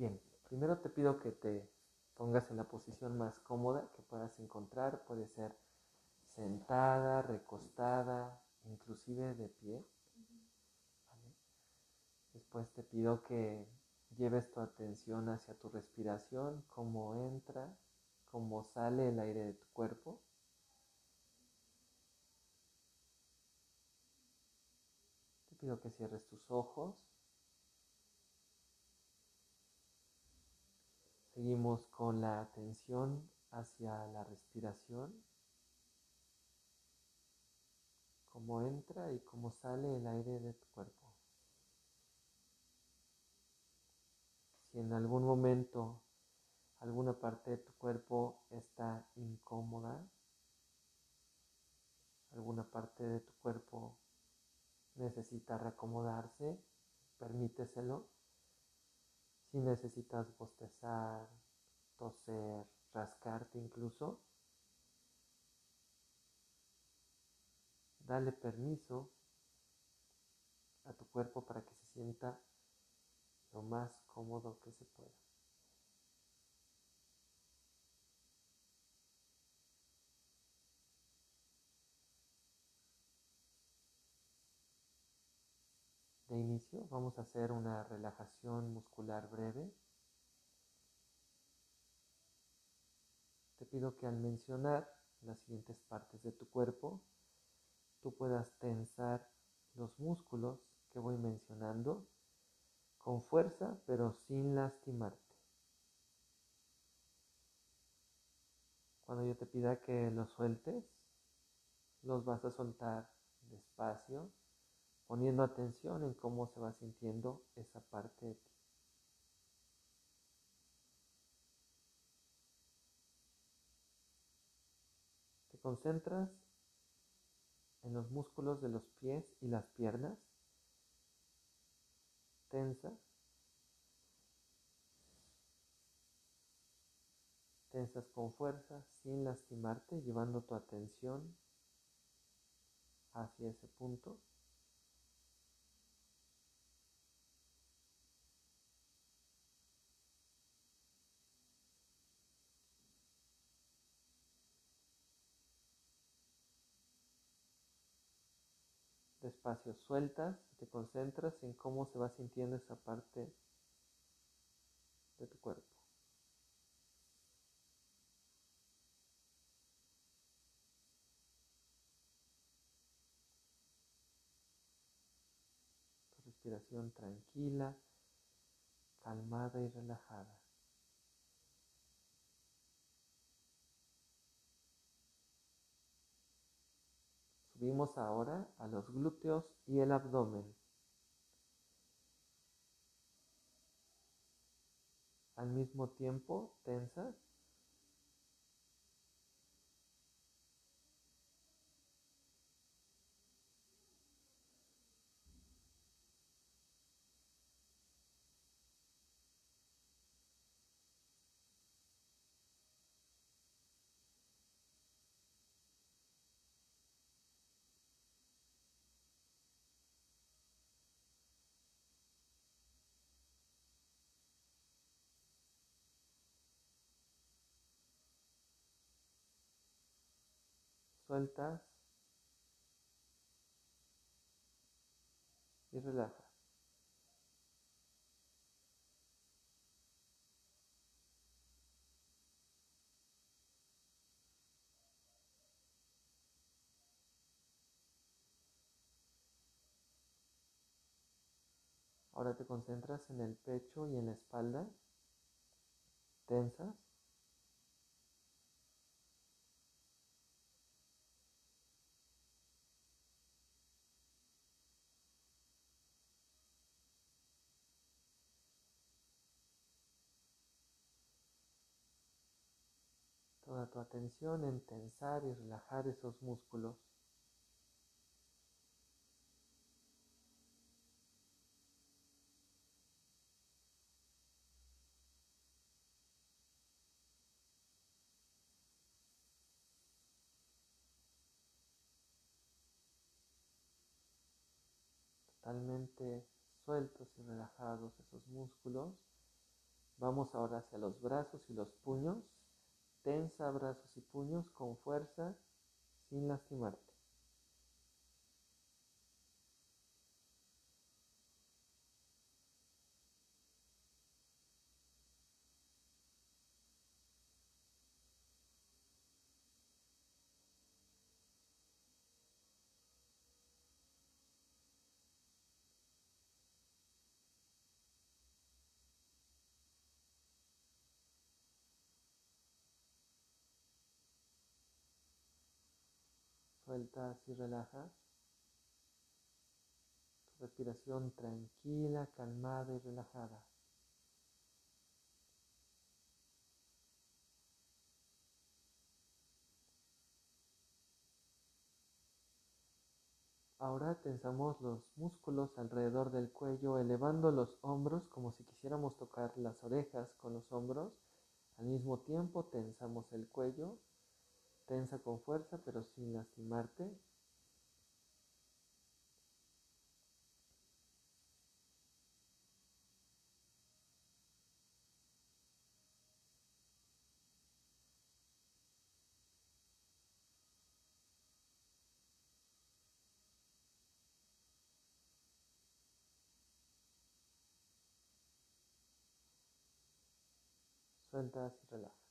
Bien, primero te pido que te pongas en la posición más cómoda que puedas encontrar. Puede ser sentada, recostada, inclusive de pie. Después te pido que lleves tu atención hacia tu respiración, cómo entra, cómo sale el aire de tu cuerpo. Te pido que cierres tus ojos. Seguimos con la atención hacia la respiración, cómo entra y cómo sale el aire de tu cuerpo. Si en algún momento alguna parte de tu cuerpo está incómoda, alguna parte de tu cuerpo necesita reacomodarse, permíteselo. Si necesitas bostezar, toser, rascarte incluso, dale permiso a tu cuerpo para que se sienta lo más cómodo que se pueda. De inicio vamos a hacer una relajación muscular breve. Te pido que al mencionar las siguientes partes de tu cuerpo, tú puedas tensar los músculos que voy mencionando con fuerza pero sin lastimarte. Cuando yo te pida que los sueltes, los vas a soltar despacio, poniendo atención en cómo se va sintiendo esa parte de ti. Te concentras en los músculos de los pies y las piernas tensa. Tensas con fuerza, sin lastimarte, llevando tu atención hacia ese punto. Despacio sueltas y te concentras en cómo se va sintiendo esa parte de tu cuerpo. Respiración tranquila, calmada y relajada. Subimos ahora a los glúteos y el abdomen. Al mismo tiempo, tensas. Sueltas y relajas. Ahora te concentras en el pecho y en la espalda. Tensas. Tu atención en tensar y relajar esos músculos. Totalmente sueltos y relajados esos músculos. Vamos ahora hacia los brazos y los puños. Tensa brazos y puños con fuerza, sin lastimarte. Sueltas y relajas. Tu respiración tranquila, calmada y relajada. Ahora tensamos los músculos alrededor del cuello, elevando los hombros como si quisiéramos tocar las orejas con los hombros. Al mismo tiempo tensamos el cuello Tensa con fuerza, pero sin lastimarte. Sueltas y relajas.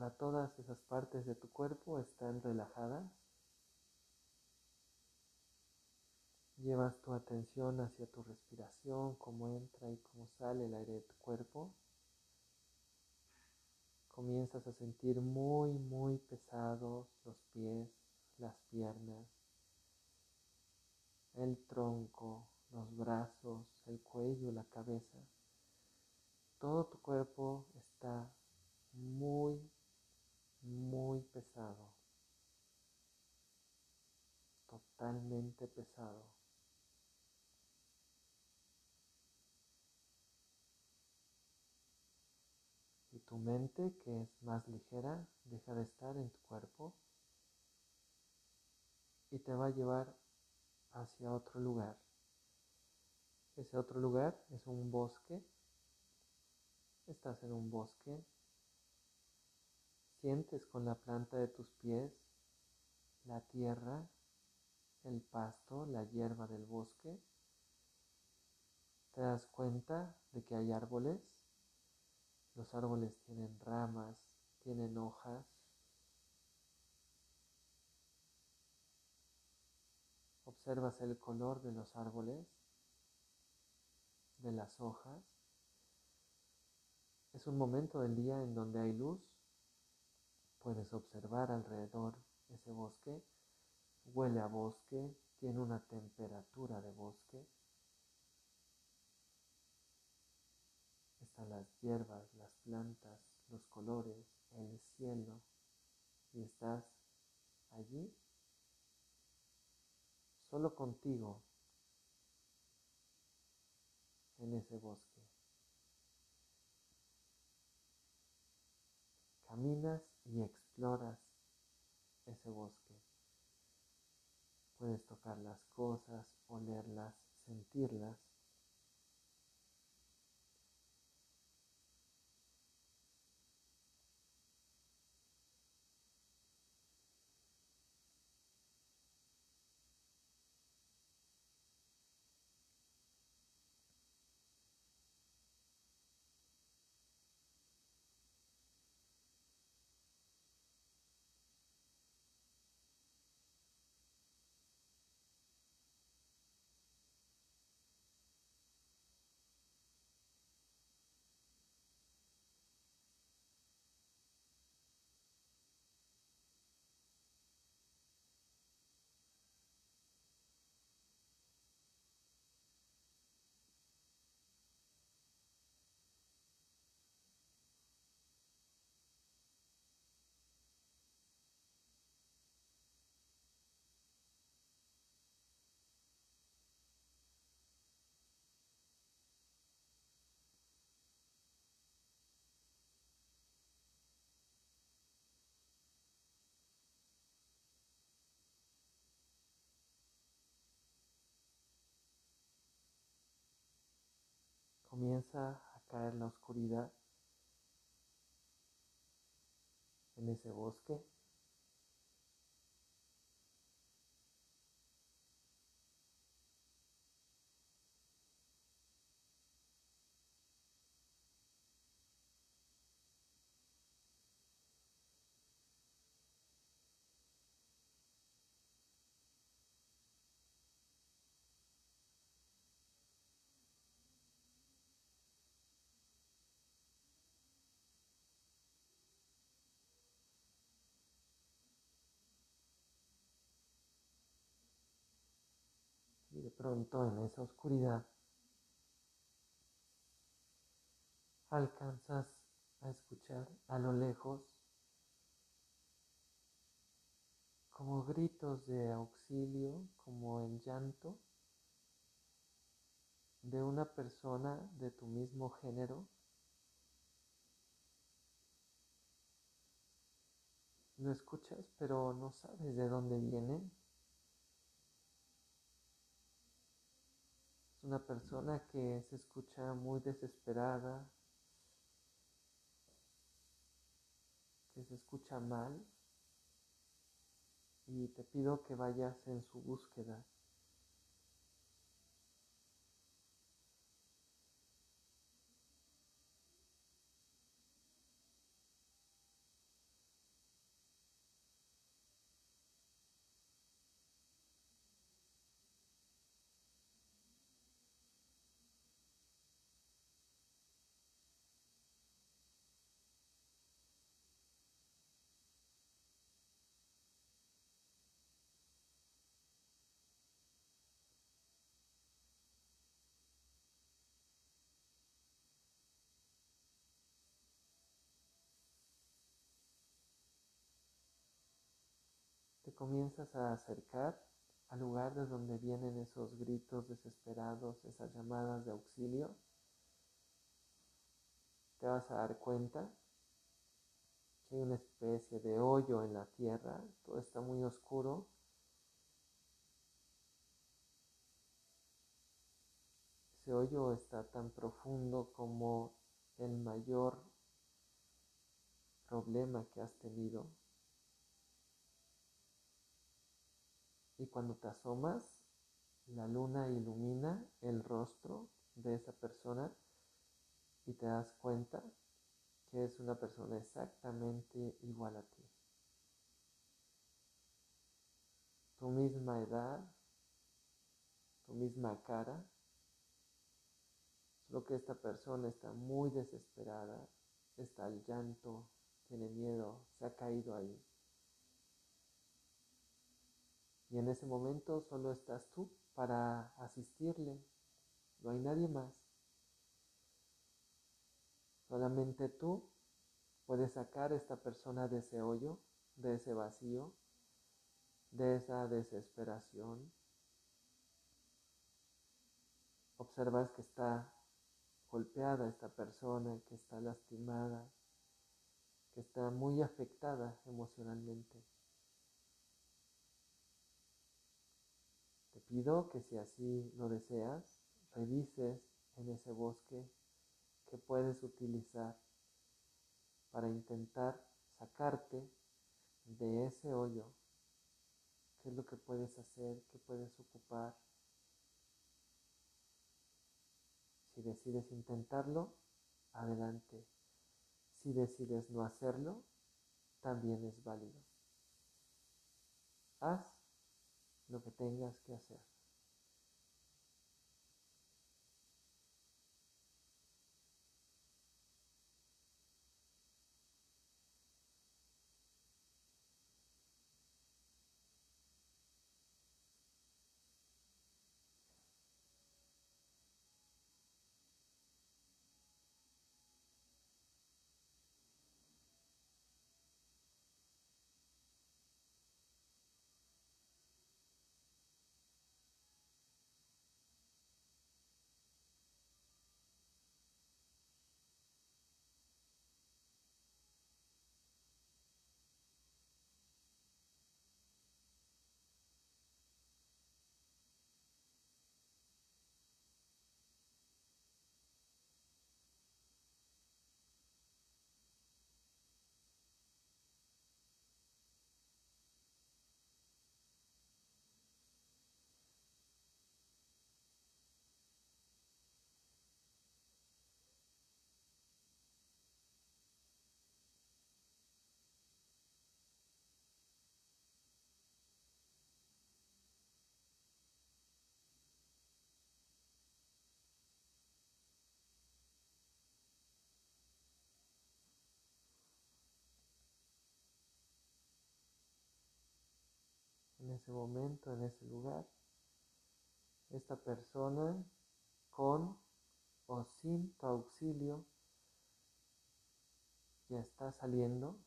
Ahora todas esas partes de tu cuerpo están relajadas. Llevas tu atención hacia tu respiración, cómo entra y cómo sale el aire de tu cuerpo. Comienzas a sentir muy, muy pesados los pies, las piernas, el tronco, los brazos, el cuello, la cabeza. Todo tu cuerpo está muy, muy pesado, totalmente pesado. Y tu mente, que es más ligera, deja de estar en tu cuerpo y te va a llevar hacia otro lugar. Ese otro lugar es un bosque. Estás en un bosque Sientes con la planta de tus pies la tierra, el pasto, la hierba del bosque. Te das cuenta de que hay árboles. Los árboles tienen ramas, tienen hojas. Observas el color de los árboles, de las hojas. Es un momento del día en donde hay luz Puedes observar alrededor ese bosque. Huele a bosque, tiene una temperatura de bosque. Están las hierbas, las plantas, los colores, el cielo. Y estás allí solo contigo en ese bosque. Caminas y exploras ese bosque. Puedes tocar las cosas, olerlas, sentirlas. Comienza a caer la oscuridad en ese bosque. Y de pronto en esa oscuridad alcanzas a escuchar a lo lejos como gritos de auxilio, como el llanto de una persona de tu mismo género. Lo escuchas, pero no sabes de dónde viene. Es una persona que se escucha muy desesperada, que se escucha mal y te pido que vayas en su búsqueda. Te comienzas a acercar al lugar de donde vienen esos gritos desesperados, esas llamadas de auxilio. Te vas a dar cuenta que hay una especie de hoyo en la tierra, todo está muy oscuro. Ese hoyo está tan profundo como el mayor problema que has tenido Y cuando te asomas, la luna ilumina el rostro de esa persona y te das cuenta que es una persona exactamente igual a ti. Tu misma edad, tu misma cara, solo que esta persona está muy desesperada, está al llanto, tiene miedo, se ha caído ahí. Y en ese momento solo estás tú para asistirle. No hay nadie más. Solamente tú puedes sacar a esta persona de ese hoyo, de ese vacío, de esa desesperación. Observas que está golpeada esta persona, que está lastimada, que está muy afectada emocionalmente. Pido que si así lo deseas, revises en ese bosque que puedes utilizar para intentar sacarte de ese hoyo. ¿Qué es lo que puedes hacer? ¿Qué puedes ocupar? Si decides intentarlo, adelante. Si decides no hacerlo, también es válido. Haz lo que tengas que hacer. En ese momento, en ese lugar, esta persona con o sin tu auxilio ya está saliendo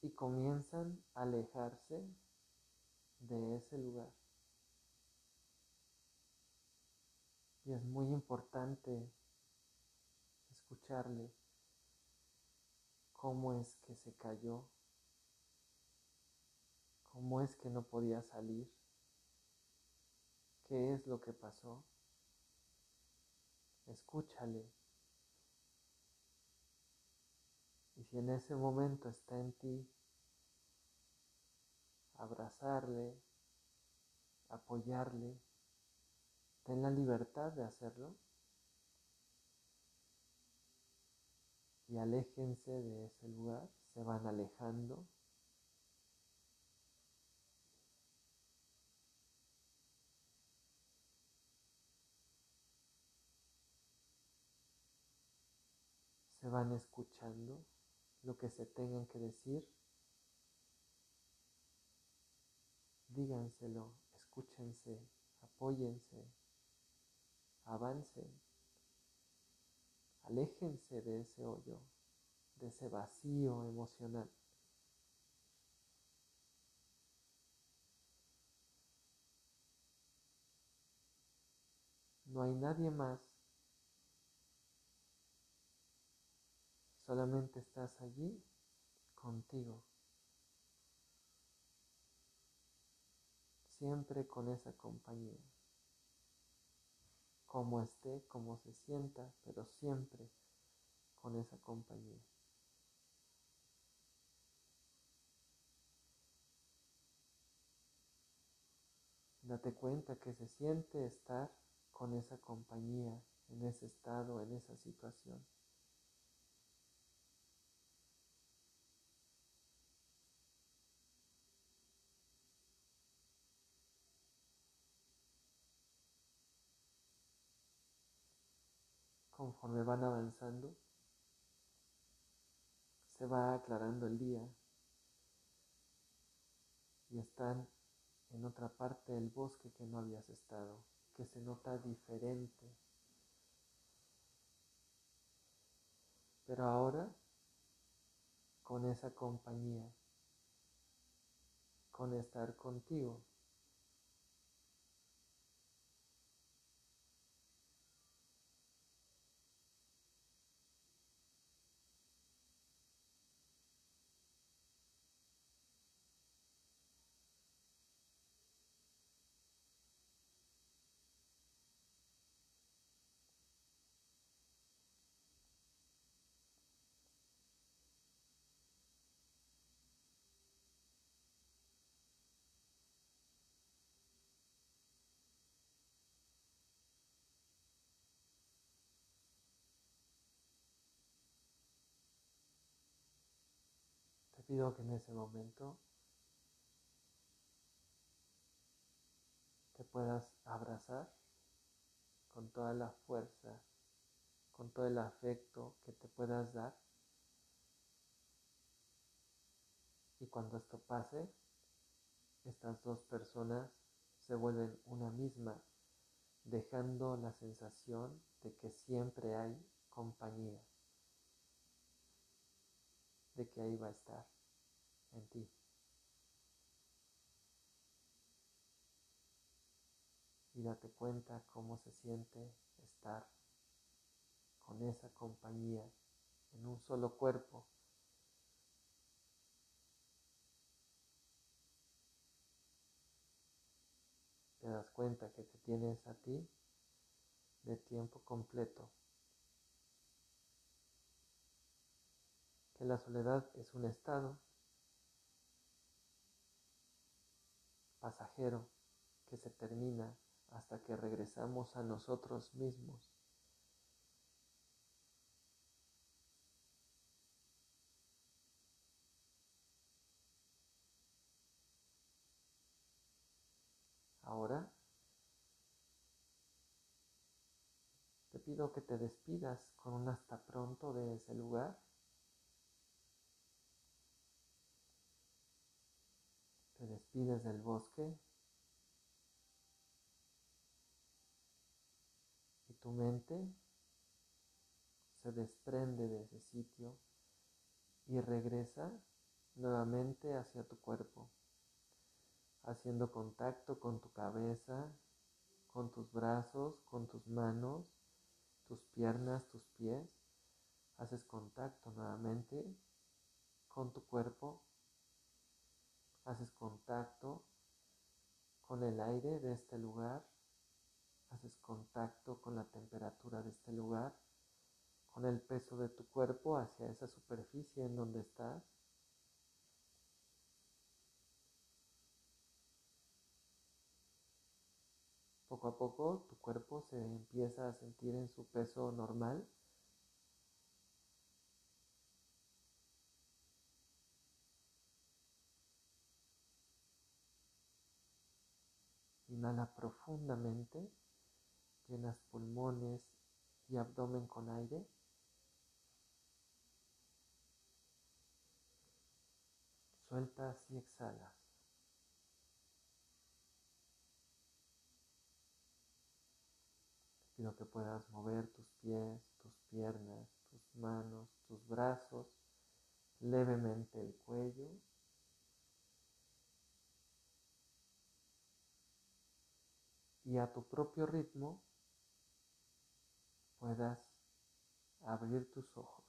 y comienzan a alejarse de ese lugar. Y es muy importante escucharle cómo es que se cayó, cómo es que no podía salir, qué es lo que pasó. Escúchale. Y si en ese momento está en ti abrazarle, apoyarle, ten la libertad de hacerlo. Y aléjense de ese lugar, se van alejando. Se van escuchando lo que se tengan que decir. Díganselo, escúchense, apóyense, avancen, aléjense de ese hoyo, de ese vacío emocional. No hay nadie más Solamente estás allí contigo. Siempre con esa compañía. Como esté, como se sienta, pero siempre con esa compañía. Date cuenta que se siente estar con esa compañía, en ese estado, en esa situación. Conforme van avanzando, se va aclarando el día y están en otra parte del bosque que no habías estado, que se nota diferente. Pero ahora, con esa compañía, con estar contigo, pido que en ese momento te puedas abrazar con toda la fuerza, con todo el afecto que te puedas dar. Y cuando esto pase, estas dos personas se vuelven una misma, dejando la sensación de que siempre hay compañía, de que ahí va a estar en ti. Y date cuenta cómo se siente estar con esa compañía en un solo cuerpo. Te das cuenta que te tienes a ti de tiempo completo. Que la soledad es un estado pasajero que se termina hasta que regresamos a nosotros mismos. Ahora te pido que te despidas con un hasta pronto de ese lugar. Te despides del bosque y tu mente se desprende de ese sitio y regresa nuevamente hacia tu cuerpo, haciendo contacto con tu cabeza, con tus brazos, con tus manos, tus piernas, tus pies. Haces contacto nuevamente con tu cuerpo. Haces contacto con el aire de este lugar. Haces contacto con la temperatura de este lugar, con el peso de tu cuerpo hacia esa superficie en donde estás. Poco a poco tu cuerpo se empieza a sentir en su peso normal. Inhala profundamente, llenas pulmones y abdomen con aire. Sueltas y exhalas. Pido que puedas mover tus pies, tus piernas, tus manos, tus brazos, levemente el cuello. Y a tu propio ritmo puedas abrir tus ojos.